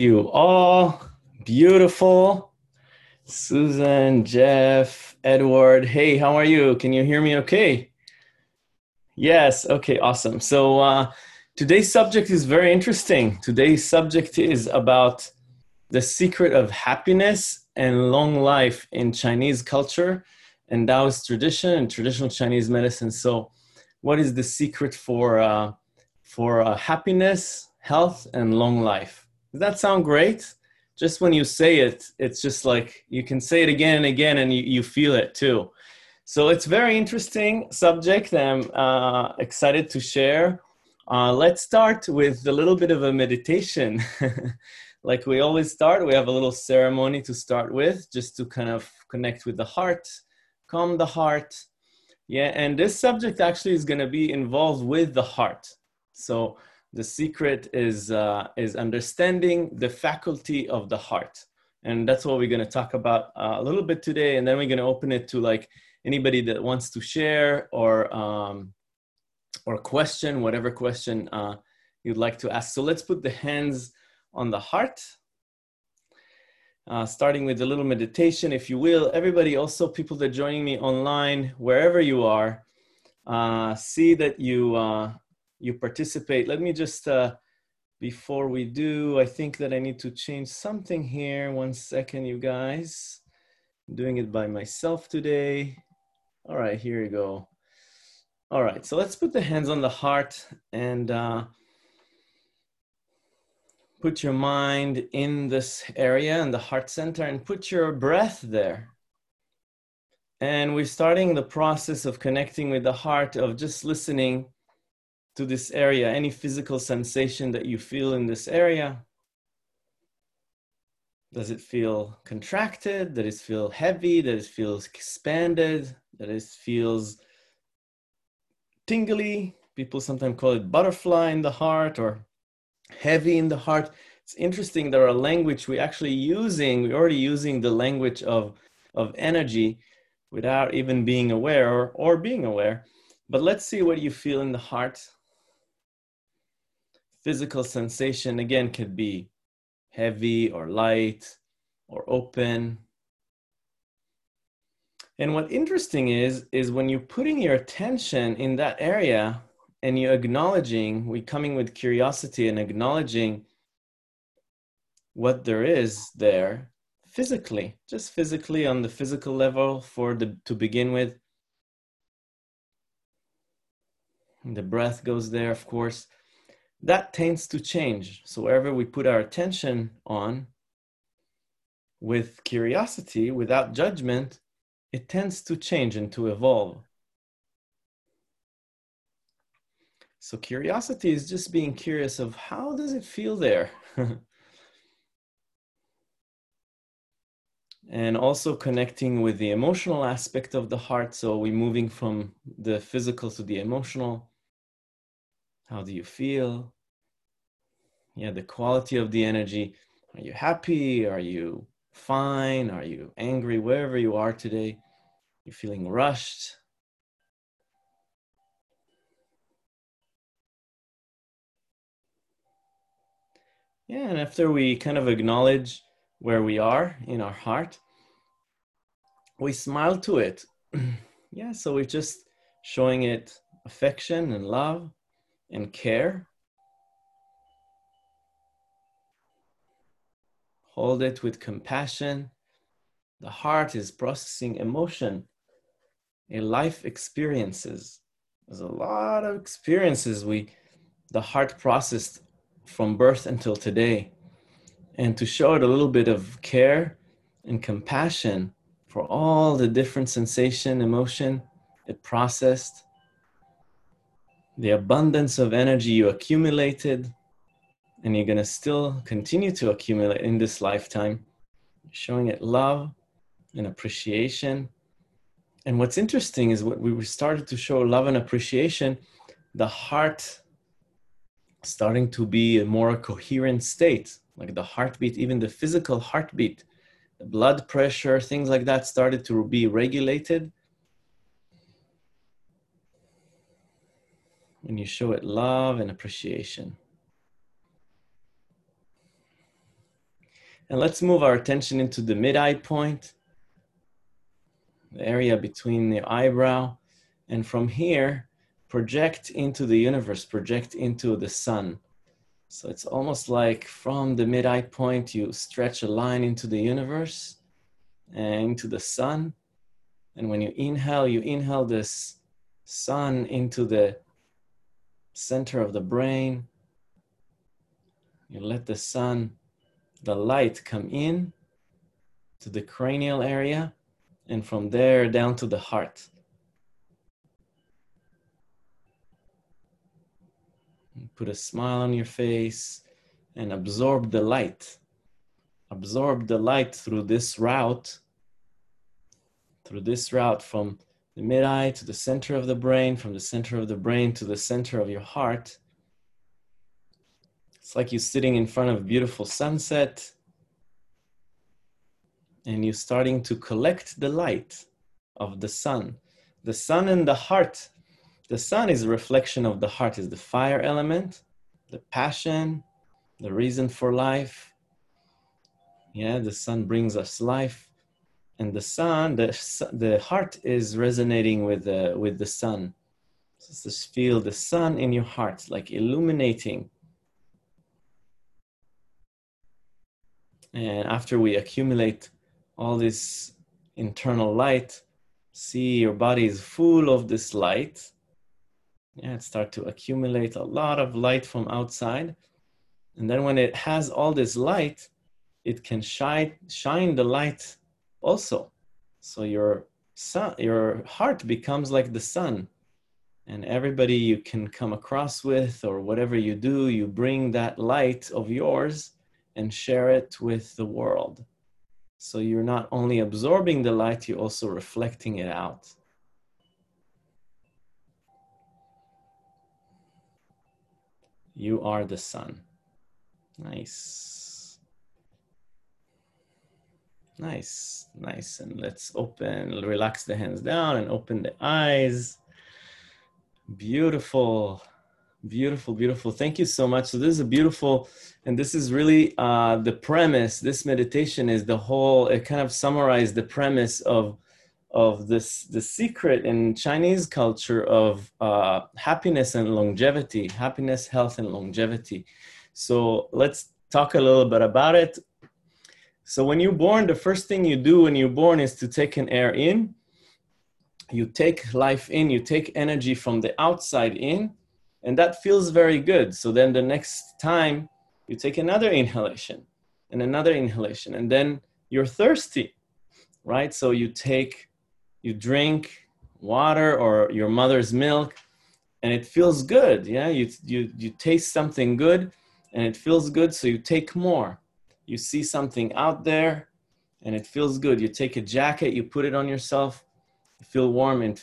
you all beautiful susan jeff edward. Hey how are you? Can you hear me okay? Yes okay awesome. So uh, today's subject is very interesting. Today's subject is about the secret of happiness and long life in chinese culture and taoist tradition and traditional chinese medicine. So what is the secret for uh, for uh, happiness health and long life does that sound great? Just when you say it, it's just like you can say it again and again and you, you feel it too. So it's very interesting subject. I'm uh, excited to share. Uh, let's start with a little bit of a meditation. like we always start, we have a little ceremony to start with, just to kind of connect with the heart, calm the heart. Yeah, and this subject actually is going to be involved with the heart. So the secret is uh, is understanding the faculty of the heart. And that's what we're going to talk about uh, a little bit today. And then we're going to open it to like anybody that wants to share or um, or question whatever question uh, you'd like to ask. So let's put the hands on the heart uh, starting with a little meditation if you will. Everybody also people that are joining me online wherever you are uh, see that you uh, you participate. Let me just, uh, before we do, I think that I need to change something here. One second, you guys. I'm doing it by myself today. All right, here you go. All right, so let's put the hands on the heart and uh, put your mind in this area in the heart center and put your breath there. And we're starting the process of connecting with the heart, of just listening to this area, any physical sensation that you feel in this area. Does it feel contracted? Does it feel heavy? Does it feel expanded? Does it feels tingly? People sometimes call it butterfly in the heart or heavy in the heart. It's interesting. There are language we're actually using. We're already using the language of of energy without even being aware or, or being aware. But let's see what you feel in the heart physical sensation again could be heavy or light or open. And what interesting is is when you're putting your attention in that area and you're acknowledging we coming with curiosity and acknowledging what there is there physically just physically on the physical level for the to begin with. The breath goes there of course that tends to change. So wherever we put our attention on with curiosity, without judgment, it tends to change and to evolve. So curiosity is just being curious of how does it feel there? and also connecting with the emotional aspect of the heart. So we're moving from the physical to the emotional how do you feel? Yeah, the quality of the energy. Are you happy? Are you fine? Are you angry? Wherever you are today, you're feeling rushed. Yeah, and after we kind of acknowledge where we are in our heart, we smile to it. yeah, so we're just showing it affection and love and care. Hold it with compassion. The heart is processing emotion, a life experiences. There's a lot of experiences we, the heart processed from birth until today. And to show it a little bit of care and compassion for all the different sensation, emotion it processed the abundance of energy you accumulated and you're going to still continue to accumulate in this lifetime, showing it love and appreciation. And what's interesting is what we started to show love and appreciation, the heart starting to be a more coherent state, like the heartbeat, even the physical heartbeat, the blood pressure, things like that started to be regulated and you show it love and appreciation. And let's move our attention into the mid-eye point, the area between the eyebrow. And from here, project into the universe, project into the sun. So it's almost like from the mid-eye point, you stretch a line into the universe and into the sun. And when you inhale, you inhale this sun into the center of the brain. You let the sun the light come in to the cranial area and from there down to the heart. Put a smile on your face and absorb the light. Absorb the light through this route, through this route from the mid eye to the center of the brain, from the center of the brain to the center of your heart. It's like you're sitting in front of a beautiful sunset and you're starting to collect the light of the sun. The sun and the heart. The sun is a reflection of the heart, is the fire element, the passion, the reason for life. Yeah, the sun brings us life. And the sun, the, the heart is resonating with the, with the sun. So just feel the sun in your heart, like illuminating And after we accumulate all this internal light, see your body is full of this light. Yeah, it start to accumulate a lot of light from outside. And then when it has all this light, it can shine shine the light also. So your sun, your heart becomes like the sun. And everybody you can come across with or whatever you do, you bring that light of yours and share it with the world. So you're not only absorbing the light, you're also reflecting it out. You are the sun. Nice. Nice, nice. And let's open, relax the hands down and open the eyes. Beautiful. Beautiful, beautiful. Thank you so much. So this is a beautiful, and this is really uh, the premise. This meditation is the whole. It kind of summarized the premise of of this the secret in Chinese culture of uh, happiness and longevity, happiness, health, and longevity. So let's talk a little bit about it. So when you're born, the first thing you do when you're born is to take an air in. You take life in. You take energy from the outside in and that feels very good. So then the next time you take another inhalation and another inhalation, and then you're thirsty, right? So you take, you drink water or your mother's milk, and it feels good. Yeah, you you you taste something good, and it feels good. So you take more. You see something out there, and it feels good. You take a jacket, you put it on yourself, you feel warm, and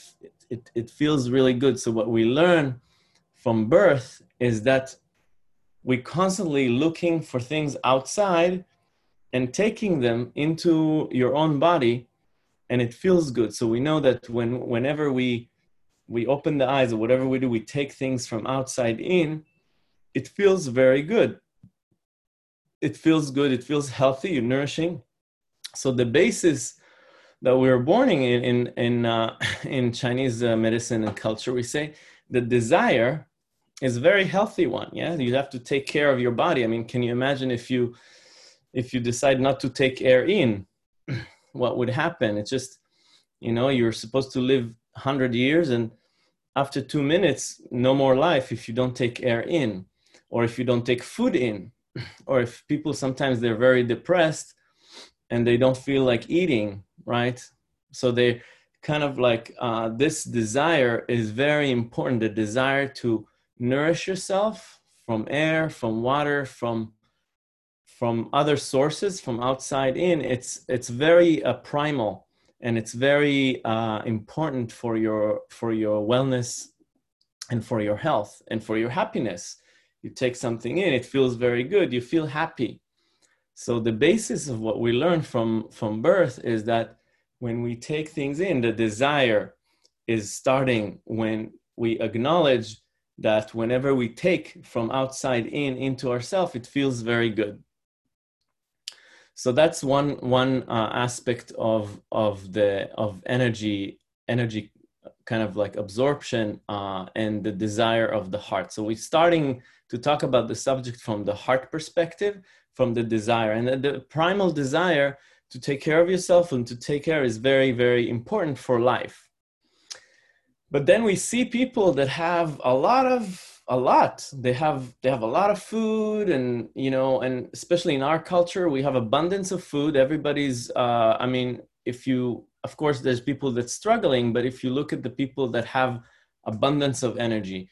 it, it, feels really good. So what we learn from birth is that we're constantly looking for things outside and taking them into your own body and it feels good so we know that when whenever we we open the eyes or whatever we do we take things from outside in it feels very good it feels good it feels healthy and nourishing. So the basis that we were born in in in, uh, in chinese uh, medicine and culture we say the desire is a very healthy one yeah? You have to take care of your body. I mean can you imagine if you if you decide not to take air in what would happen? It's just you know you're supposed to live 100 years and after two minutes no more life if you don't take air in or if you don't take food in or if people sometimes they're very depressed and they don't feel like eating right so they kind of like uh, this desire is very important the desire to nourish yourself from air, from water, from from other sources, from outside in. It's it's very uh, primal and it's very uh, important for your for your wellness and for your health and for your happiness. You take something in, it feels very good. You feel happy. So the basis of what we learn from from birth is that when we take things in, the desire is starting when we acknowledge that whenever we take from outside in into ourself, it feels very good. so that's one one uh, aspect of of the of energy energy kind of like absorption uh, and the desire of the heart so we're starting to talk about the subject from the heart perspective from the desire. And the, primal desire to take care of yourself and to take care is very very important for life. But then we see people that have a lot of a lot. They have they have a lot of food and you know and especially in our culture we have abundance of food. Everybody's uh, i mean if you of course there's people that's struggling but if you look at the people that have abundance of energy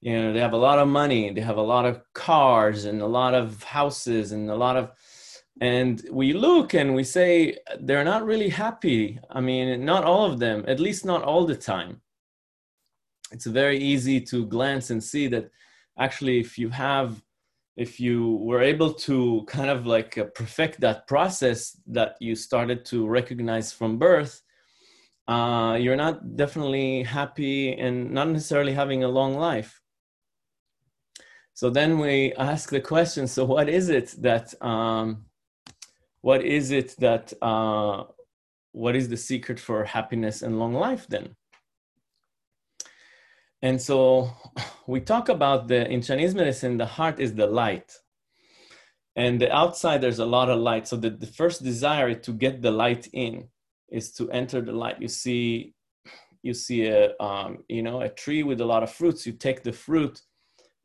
you know they have a lot of money they have a lot of cars and a lot of houses and a lot of and we look and we say they're not really happy. I mean not all of them at least not all the time. It's very easy to glance and see that actually if you have if you were able to kind of like uh, perfect that process that you started to recognize from birth uh, you're not definitely happy and not necessarily having a long life so then we ask the question so what is it that um, what is it that uh, what is the secret for happiness and long life then and so we talk about the, in Chinese medicine, the heart is the light. And the outside, there's a lot of light. So the, the first desire to get the light in is to enter the light. You see, you see a, um, you know, a tree with a lot of fruits. You take the fruit,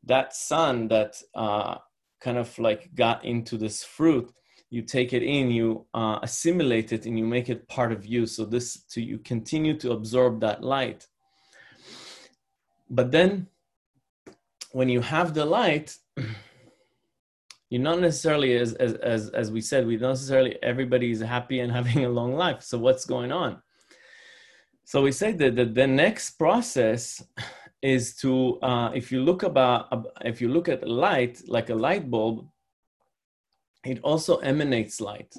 that sun that uh, kind of like got into this fruit, you take it in, you uh, assimilate it, and you make it part of you. So this, to you continue to absorb that light. But then when you have the light you're not necessarily as, as as as we said we don't necessarily everybody is happy and having a long life. So what's going on? So we say that the, the next process is to uh, if you look about if you look at light like a light bulb it also emanates light.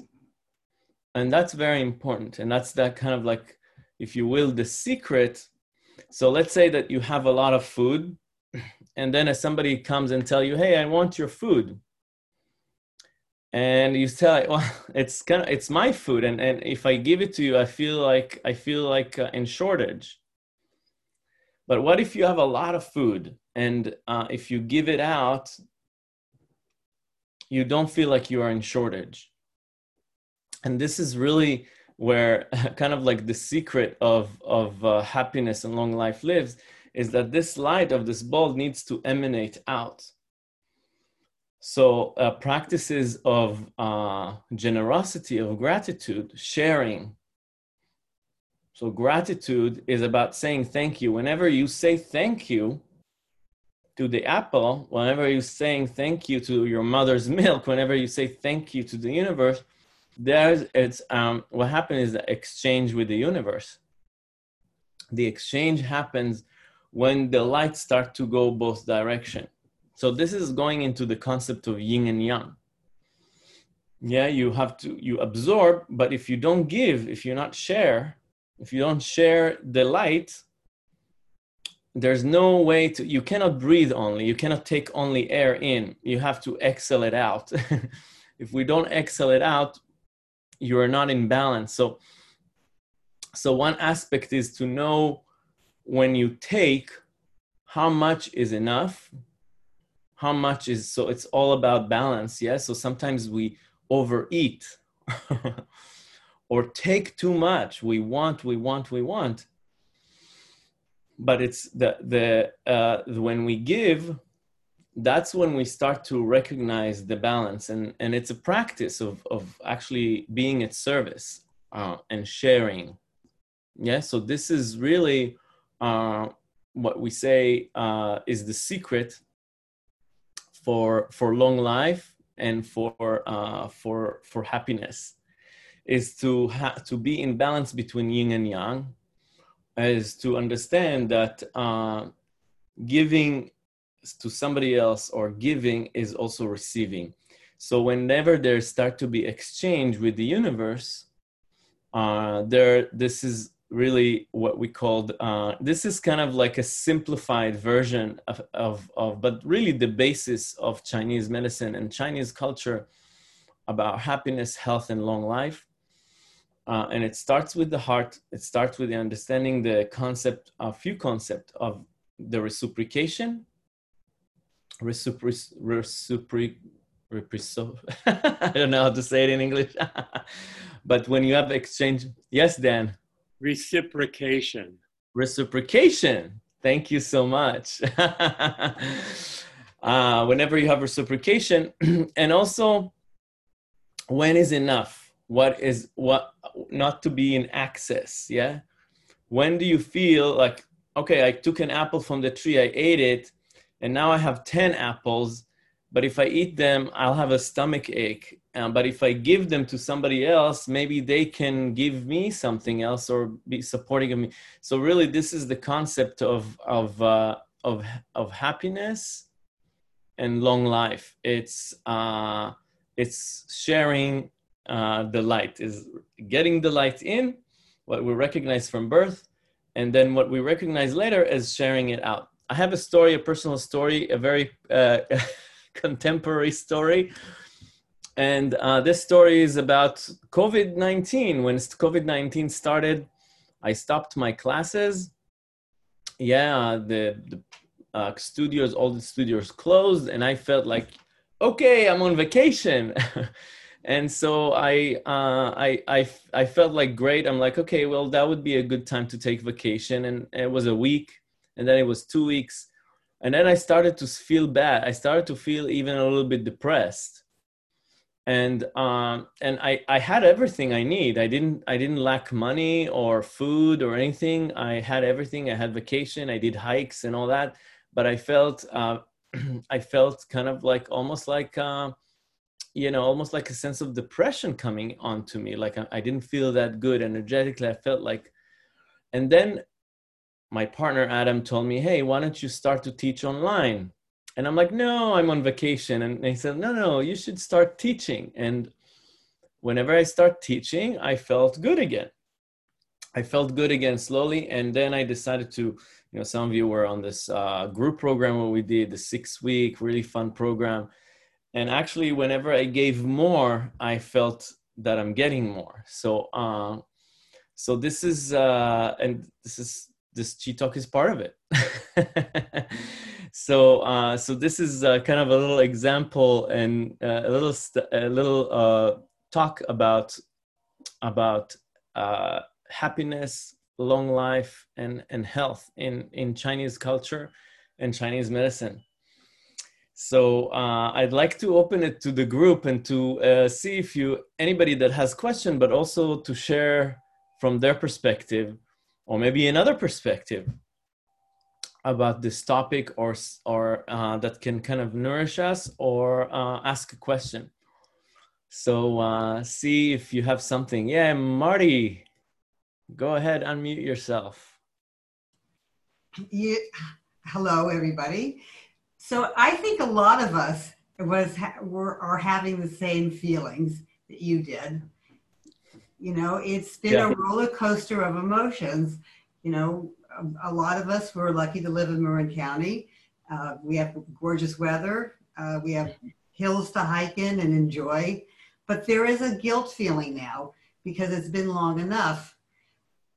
And that's very important. And that's that kind of like if you will the secret. So let's say that you have a lot of food, and then if somebody comes and tell you, "Hey, I want your food," and you tell, "Well, it's kind of it's my food, and and if I give it to you, I feel like I feel like uh, in shortage." But what if you have a lot of food, and uh, if you give it out, you don't feel like you are in shortage? And this is really where kind of like the secret of of uh, happiness and long life lives is that this light of this bulb needs to emanate out so uh, practices of uh, generosity of gratitude sharing so gratitude is about saying thank you. Whenever you say thank you to the apple whenever you're saying thank you to your mother's milk whenever you say thank you to the universe there's it's um, what happens is the exchange with the universe. The exchange happens when the lights start to go both direction. So this is going into the concept of yin and yang. Yeah you have to you absorb but if you don't give if you not share if you don't share the light there's no way to you cannot breathe only you cannot take only air in you have to exhale it out. If we don't exhale it out you are not in balance. So so one aspect is to know when you take how much is enough how much is so it's all about balance yes? Yeah? so sometimes we overeat or take too much. We want we want we want. But it's the the uh, when we give that's when we start to recognize the balance. And and it's a practice of of actually being at service uh, and sharing. Yeah so this is really uh, what we say uh, is the secret for for long life and for uh, for for happiness is to ha- to be in balance between yin and yang is to understand that uh, giving to somebody else or giving is also receiving. So whenever there start to be exchange with the universe, uh, there this is really what we called uh, this is kind of like a simplified version of, of, of but really the basis of Chinese medicine and Chinese culture about happiness, health, and long life. Uh, and it starts with the heart. It starts with the understanding the concept, a few concept of the reciprocation, reciproc, reciproc, reciproc I don't know how to say it in English, but when you have exchange, yes, Dan. Reciprocation. Reciprocation. Thank you so much. uh, whenever you have reciprocation, and also when is enough? What is what? Not to be in excess. Yeah. When do you feel like okay? I took an apple from the tree, I ate it, and now I have ten apples. But if I eat them, I'll have a stomach ache. Um, but if I give them to somebody else, maybe they can give me something else or be supporting me. So really, this is the concept of of uh, of of happiness and long life. It's uh, it's sharing uh, the light, is getting the light in, what we recognize from birth, and then what we recognize later is sharing it out. I have a story, a personal story, a very uh, contemporary story. And uh, this story is about COVID 19. When COVID 19 started, I stopped my classes. Yeah, the, the uh, studios, all the studios closed, and I felt like okay, I'm on vacation. and so I, uh, I, I, I felt like great. I'm like, okay, well, that would be a good time to take vacation. And it was a week, and then it was two weeks. And then I started to feel bad. I started to feel even a little bit depressed. And um, and I, I had everything I need. I didn't I didn't lack money or food or anything. I had everything. I had vacation. I did hikes and all that. But I felt uh, I felt kind of like almost like uh, you know almost like a sense of depression coming onto me. Like I, I didn't feel that good energetically. I felt like, and then my partner Adam told me, "Hey, why don't you start to teach online?" And I'm like, "No, I'm on vacation." And he said, "No, no, you should start teaching." And whenever I start teaching, I felt good again. I felt good again slowly, and then I decided to you know some of you were on this uh, group program where we did the six week really fun program and actually whenever i gave more i felt that i'm getting more. So uh, so this is uh, and this is this chi talk is part of it. So uh, so this is uh, kind of a little example and uh, a little st- a little uh, talk about about uh, happiness long life and, and health in, in Chinese culture and Chinese medicine. So uh, I'd like to open it to the group and to uh, see if you anybody that has question, but also to share from their perspective, or maybe another perspective about this topic, or or uh, that can kind of nourish us, or uh, ask a question. So uh, see if you have something. Yeah, Marty. Go ahead, unmute yourself. Yeah. Hello, everybody. So I think a lot of us was were are having the same feelings that you did. You know, it's been yeah. a roller coaster of emotions. You know, a, a, lot of us were lucky to live in Marin County. Uh, we have gorgeous weather. Uh, we have hills to hike in and enjoy. But there is a guilt feeling now because it's been long enough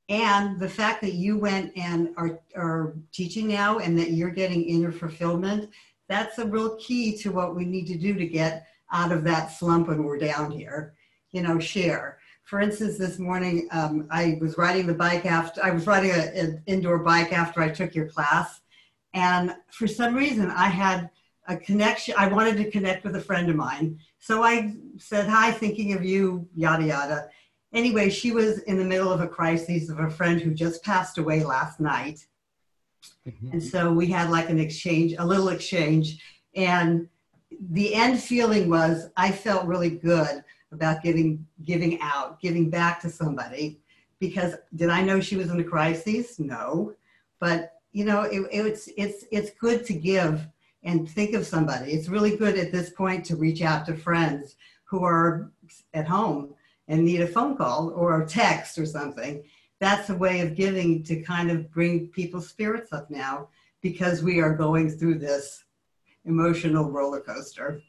and the fact that you went and are, are teaching now and that you're getting inner fulfillment that's a real key to what we need to do to get out of that slump when we're down here you know share. For instance this morning um, i was riding the bike after i was riding an indoor bike after i took your class. And for some reason i had a connection i wanted to connect with a friend of mine. So i said hi thinking of you yada yada anyway, she was in the middle of a crisis of a friend who just passed away last night. Mm-hmm. And so we had like an exchange, a little exchange. And the end feeling was I felt really good about giving giving out, giving back to somebody. Because did I know she was in a crisis? No. But you know, it, it's it's it's good to give and think of somebody. It's really good at this point to reach out to friends who are at home and need a phone call or a text or something. That's a way of giving to kind of bring people's spirits up now because we are going through this emotional roller coaster.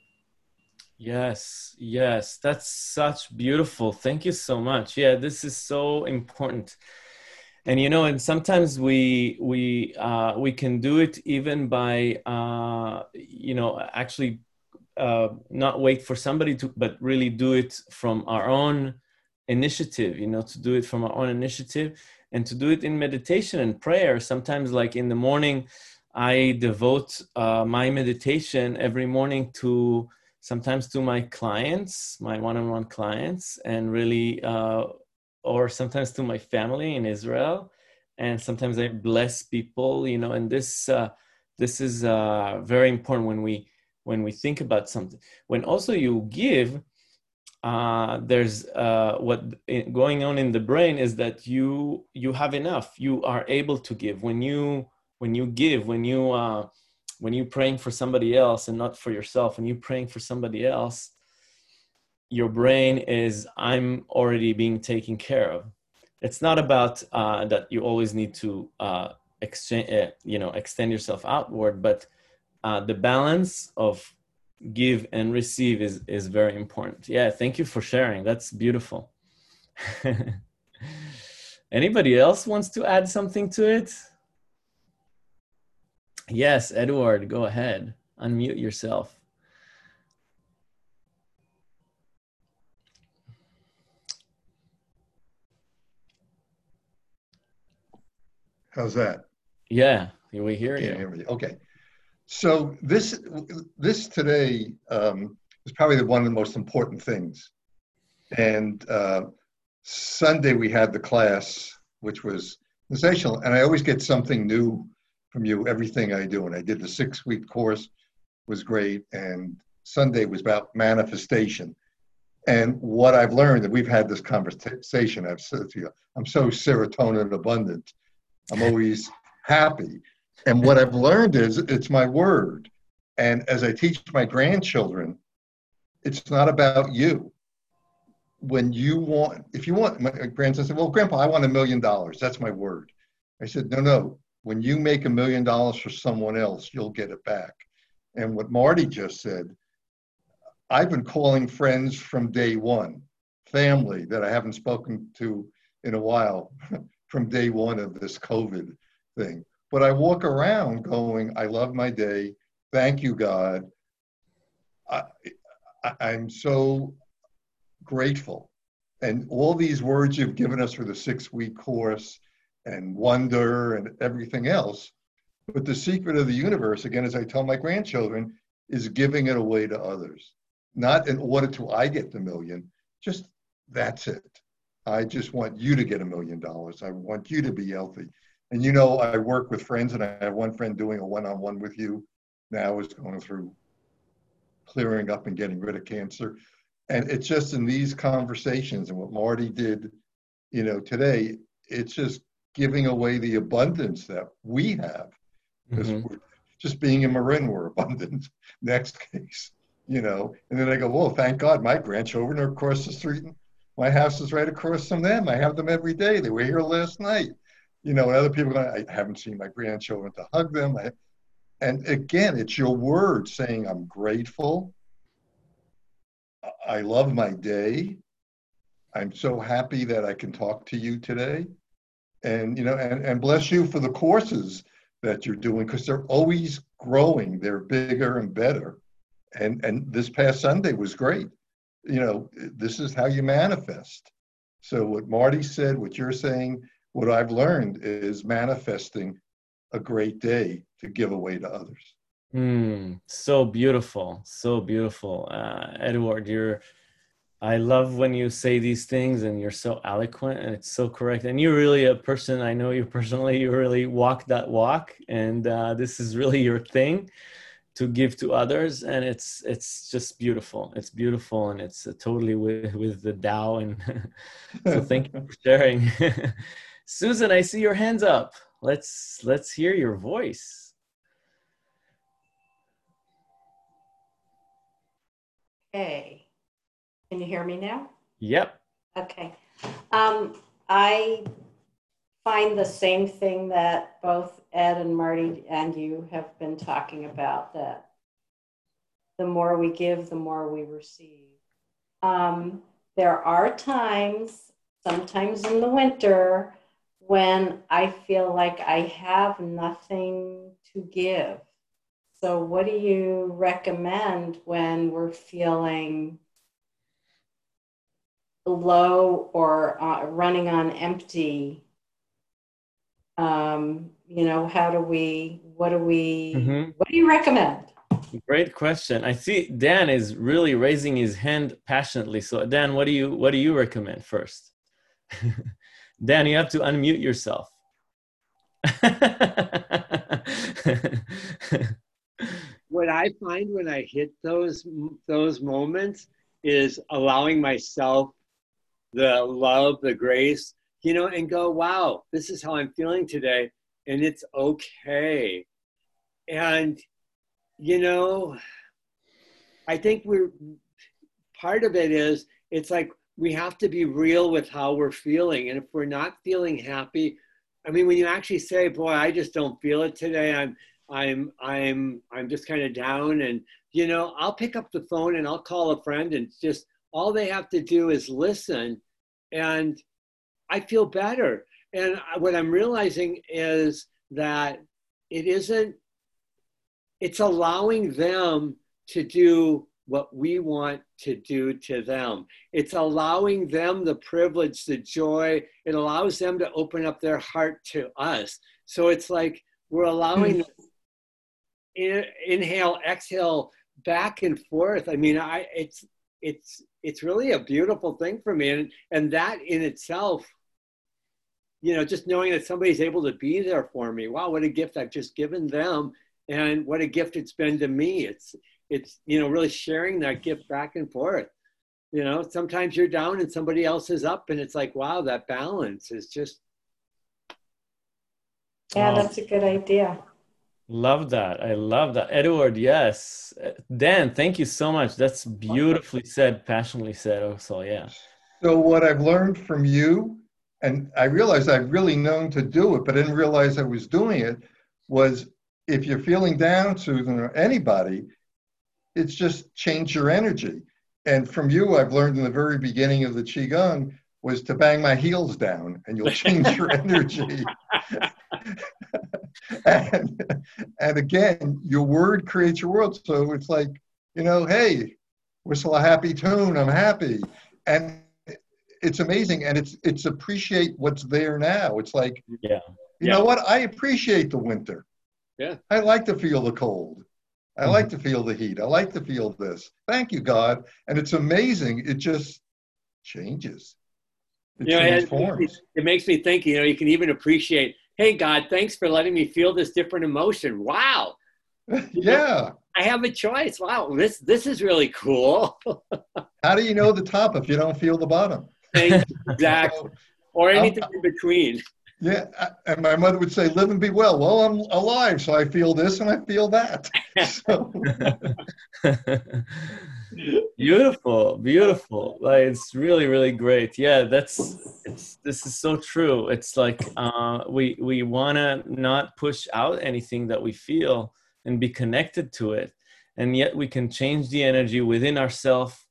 Yes, yes, that's such beautiful. Thank you so much. Yeah, this is so important. And you know, and sometimes we we uh, we can do it even by uh, you know actually uh, not wait for somebody to, but really do it from our own initiative. You know, to do it from our own initiative and to do it in meditation and prayer. Sometimes, like in the morning, I devote uh, my meditation every morning to sometimes to my clients, my one-on-one clients, and really, uh, or sometimes to my family in Israel, and sometimes I bless people, you know. And this uh, this is uh, very important when we when we think about something. When also you give, uh, there's uh, what going on in the brain is that you you have enough. You are able to give when you when you give when you uh, when you're praying for somebody else and not for yourself and you're praying for somebody else your brain is i'm already being taken care of it's not about uh, that you always need to uh, exchange uh, you know extend yourself outward but uh, the balance of give and receive is is very important yeah thank you for sharing that's beautiful anybody else wants to add something to it Yes, Edward, go ahead. Unmute yourself. How's that? Yeah, we hear you. Hear okay. So this this today um, is probably one of the most important things. And uh, Sunday we had the class, which was sensational, and I always get something new from you everything I do. And I did the six week course, was great. And Sunday was about manifestation. And what I've learned, that we've had this conversation, I've said to you, I'm so serotonin abundant. I'm always happy. And what I've learned is it's my word. And as I teach my grandchildren, it's not about you. When you want, if you want, my grandson said, Well, Grandpa, I want a million dollars. That's my word. I said, No, no, when you make a million dollars for someone else, you'll get it back. And what Marty just said, I've been calling friends from day one, family that I haven't spoken to in a while from day one of this COVID thing. But I walk around going, I love my day. Thank you, God. I, am so grateful. And all these words you've given us for the six week course, and wonder and everything else. But the secret of the universe, again, as I tell my grandchildren, is giving it away to others. Not in order to I get the million, just that's it. I just want you to get a million dollars. I want you to be healthy. And you know, I work with friends, and I have one friend doing a one on one with you now, is going through clearing up and getting rid of cancer. And it's just in these conversations and what Marty did, you know, today, it's just giving away the abundance that we have because mm-hmm. we're just being in Marin, we're abundant. Next case, you know, and then I go, well, thank God my grandchildren are across the street. My house is right across from them. I have them every day. They were here last night. You know, and other people, I haven't seen my grandchildren to hug them. I, and again, it's your word saying, I'm grateful. I love my day. I'm so happy that I can talk to you today and you know and, and bless you for the courses that you're doing because they're always growing they're bigger and better and and this past sunday was great you know this is how you manifest so what marty said what you're saying what i've learned is manifesting a great day to give away to others mm, so beautiful so beautiful uh, edward you're I love when you say these things and you're so eloquent and it's so correct. And you're really a person, I know you personally, you really walk that walk. And uh, this is really your thing to give to others. And it's it's just beautiful. It's beautiful and it's uh, totally with, with the Tao. And so thank you for sharing. Susan, I see your hands up. Let's let's hear your voice. Hey. Can you hear me now? Yep. Okay. Um, I find the same thing that both Ed and Marty and you have been talking about that the more we give, the more we receive. Um, there are times, sometimes in the winter, when I feel like I have nothing to give. So, what do you recommend when we're feeling low or uh, running on empty? Um, you know, how do we, what do we, Mhm. what do you recommend? Great question. I see Dan is really raising his hand passionately. So Dan, what do you what do you recommend first? Dan, you have to unmute yourself. What I find when I hit those those moments is allowing myself the love, the grace, you know, and go, wow, this is how I'm feeling today, and it's okay. And you know, I think we're part of it is it's like we have to be real with how we're feeling. And if we're not feeling happy, I mean, when you actually say, boy, I just don't feel it today, I'm I'm I'm I'm just kind of down and you know, I'll pick up the phone and I'll call a friend and just all they have to do is listen and I feel better. And what I'm realizing is that it isn't it's allowing them to do what we want to do to them. It's allowing them the privilege, the joy. It allows them to open up their heart to us. So it's like we're allowing hmm. in, inhale, exhale, back and forth. I mean, I it's it's it's really a beautiful thing for me, and and that in itself, you know, just knowing that somebody's able to be there for me. Wow, what a gift I've just given them, and what a gift it's been to me. It's it's you know really sharing that gift back and forth. You know, sometimes you're down and somebody else is up, and it's like, wow, that balance is just Yeah, Wow. that's a good idea. Love that. I love that. Edward, yes. Uh, Dan, thank you so much. That's beautifully said, passionately said also. Yeah. So what I've learned from you, and I realized I've really known to do it, but I didn't realize I was doing it, was if you're feeling down, Susan, or anybody, it's just change your energy. And from you, I've learned in the very beginning of the Qigong was to bang my heels down and you'll change your energy. and, and again, your word creates your world. So it's like, you know, hey, whistle a happy tune, I'm happy. And it's amazing. And it's it's appreciate what's there now. It's like, Yeah. you Yeah. know what? I appreciate the winter. Yeah. I like to feel the cold. I like to feel the heat. I like to feel this. Thank you, God. And it's amazing. It just changes. It You know, it- transforms. it makes me think, you know, you can even appreciate, hey, God, thanks for letting me feel this different emotion. Wow. yeah. I have a choice. Wow. This this is really cool. How do you know the top if you don't feel the bottom? Exactly. Or anything in between. Yeah. And my mother would say, live and be well. Well, I'm alive, so I feel this and I feel that. Beautiful beautiful like it's really really great yeah that's it's this is so true it's like uh we we want to not push out anything that we feel and be connected to it and yet we can change the energy within ourselves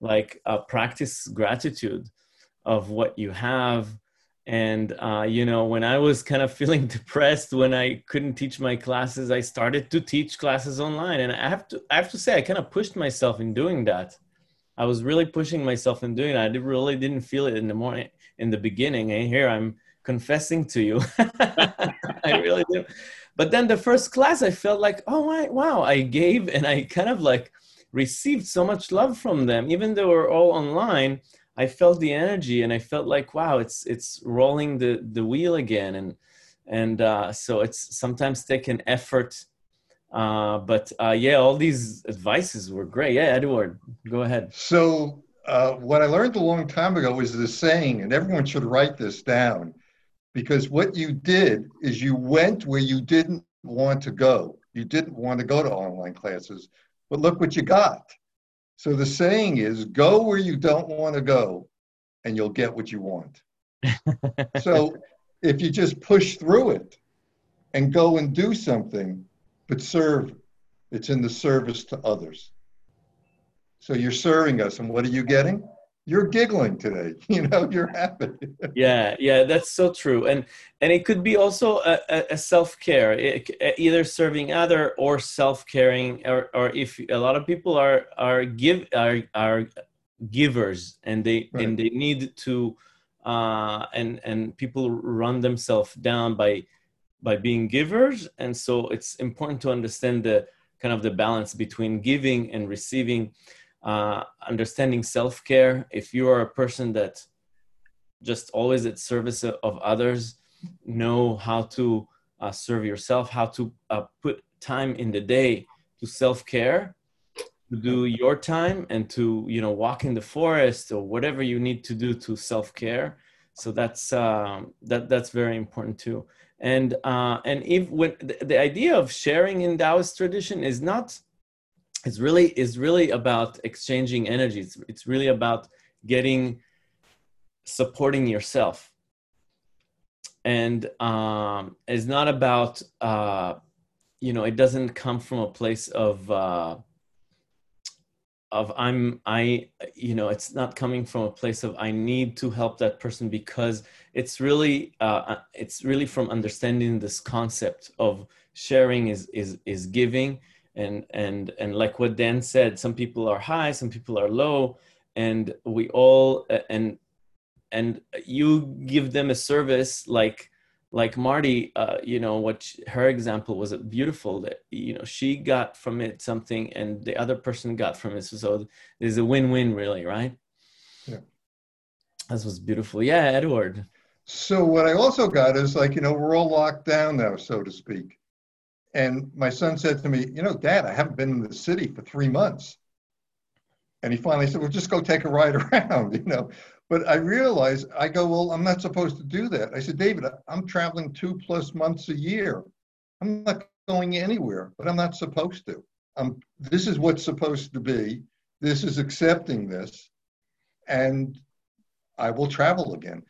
like uh, practice gratitude of what you have and uh, you know when i was kind of feeling depressed when i couldn't teach my classes i started to teach classes online. And i have to i have to say i kind of pushed myself in doing that. I was really pushing myself in doing that. I really didn't feel it in the morning in the beginning. And here i'm confessing to you. I really do. But then the first class i felt like oh my, wow i gave and i kind of like received so much love from them. Even though we're all online I felt the energy and I felt like wow it's it's rolling the the wheel again and and uh, so it's sometimes taken effort uh, but uh, yeah all these advices were great yeah Edward go ahead so uh, what I learned a long time ago is this saying, and everyone should write this down, because what you did is you went where you didn't want to go. You didn't want to go to online classes, but look what you got. So the saying is go where you don't want to go and you'll get what you want. so if you just push through it and go and do something, but serve, it's in the service to others. So you're serving us, and what are you getting? You're giggling today. You know, you're happy. yeah, yeah, that's so true. And and it could be also a, a self care, either serving other or self caring, or or if a lot of people are are give are are givers and they right. and they need to uh, and and people run themselves down by by being givers and so it's important to understand the kind of the balance between giving and receiving uh, understanding self-care. If you are a person that just always at service of others know how to uh, serve yourself how to uh, put time in the day to self-care to do your time and to you know walk in the forest or whatever you need to do to self-care. So that's um, that that's very important too. And uh, and if when the, the idea of sharing in taoist tradition is not it's really is really about exchanging energy. It's, it's really about getting supporting yourself. And um, it's not about uh, you know it doesn't come from a place of uh, of i'm i you know it's not coming from a place of i need to help that person because it's really uh, uh, it's really from understanding this concept of sharing is is is giving and and and like what dan said some people are high some people are low and we all and and you give them a service like like Marty, uh, you know, what she, her example was beautiful that, you know, she got from it something and the other person got from it. So, there's a win-win really, right? Yeah. This was beautiful. Yeah, Edward. So what I also got is like, you know, we're all locked down now, so to speak. And my son said to me, you know, dad, I haven't been in the city for three months. And he finally said, well, just go take a ride around, you know. But I realized, I go, well, I'm not supposed to do that. I said, David, I'm traveling two plus months a year. I'm not going anywhere, but I'm not supposed to. Um, this is what's supposed to be. This is accepting this. And I will travel again.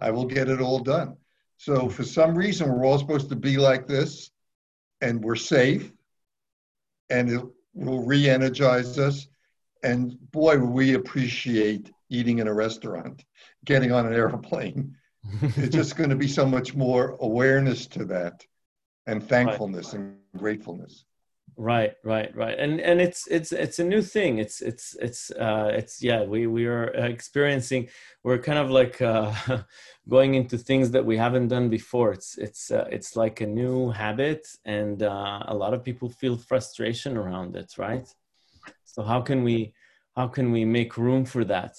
I will get it all done. So for some reason, we're all supposed to be like this and we're safe and it will re-energize us. And boy, we appreciate eating in a restaurant, getting on an airplane. it's just going to be so much more awareness to that and thankfulness right. and gratefulness right right right. And and it's it's it's a new thing. It's it's it's uh it's yeah we we are experiencing we're kind of like uh going into things that we haven't done before. It's it's uh, it's like a new habit and uh, a lot of people feel frustration around it right? So how can we how can we make room for that?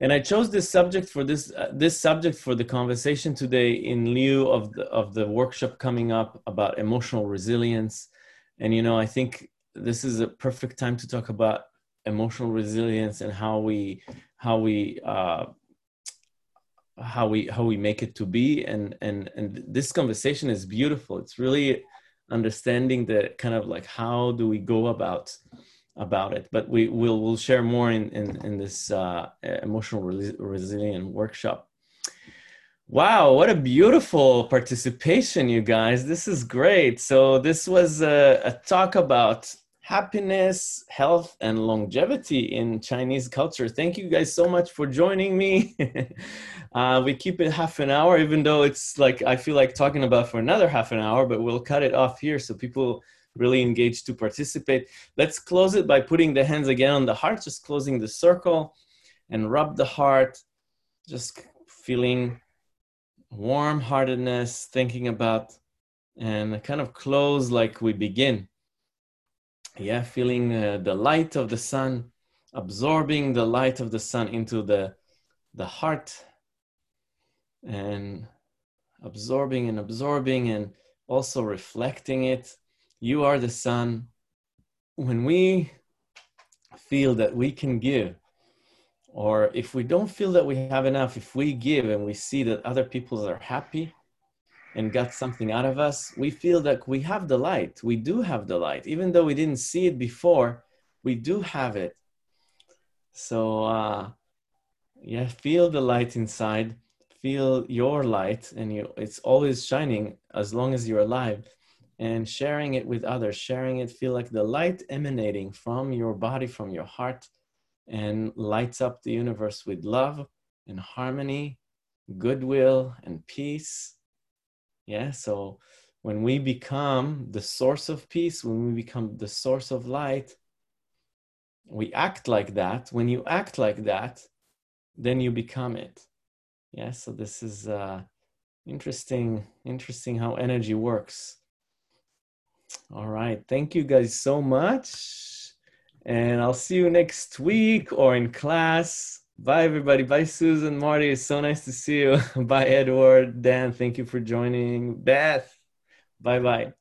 And I chose this subject for this uh, this subject for the conversation today in lieu of the of the workshop coming up about emotional resilience, and you know I think this is a perfect time to talk about emotional resilience and how we how we uh, how we how we make it to be. And and and this conversation is beautiful. It's really understanding the kind of like how do we go about about it. But we will we'll share more in in, in this uh, emotional resi- resilient workshop wow what a beautiful participation you guys. This is great. So this was a, a talk about happiness health and longevity in chinese culture. Thank you guys so much for joining me. Uh, we keep it half an hour even though it's like i feel like talking about for another half an hour but we'll cut it off here so people really engaged to participate. Let's close it by putting the hands again on the heart, just closing the circle and rub the heart, just feeling warm heartedness, thinking about, and kind of close like we begin. Yeah, feeling uh, the light of the sun, absorbing the light of the sun into the, the heart, and absorbing and absorbing, and also reflecting it you are the sun. When we feel that we can give, or if we don't feel that we have enough, if we give and we see that other people are happy and got something out of us, we feel that we have the light. We do have the light. Even though we didn't see it before, we do have it. So, uh, yeah, feel the light inside. Feel your light, and you, it's always shining as long as you're alive and sharing it with others, sharing it, feel like the light emanating from your body, from your heart, and lights up the universe with love and harmony, goodwill and peace. Yeah, so when we become the source of peace, when we become the source of light, we act like that. When you act like that, then you become it. Yeah, so this is uh, interesting, interesting how energy works. All right, thank you guys so much. And I'll see you next week or in class. Bye, everybody. Bye, Susan, Marty. It's so nice to see you. Bye, Edward, Dan. Thank you for joining. Beth, bye bye.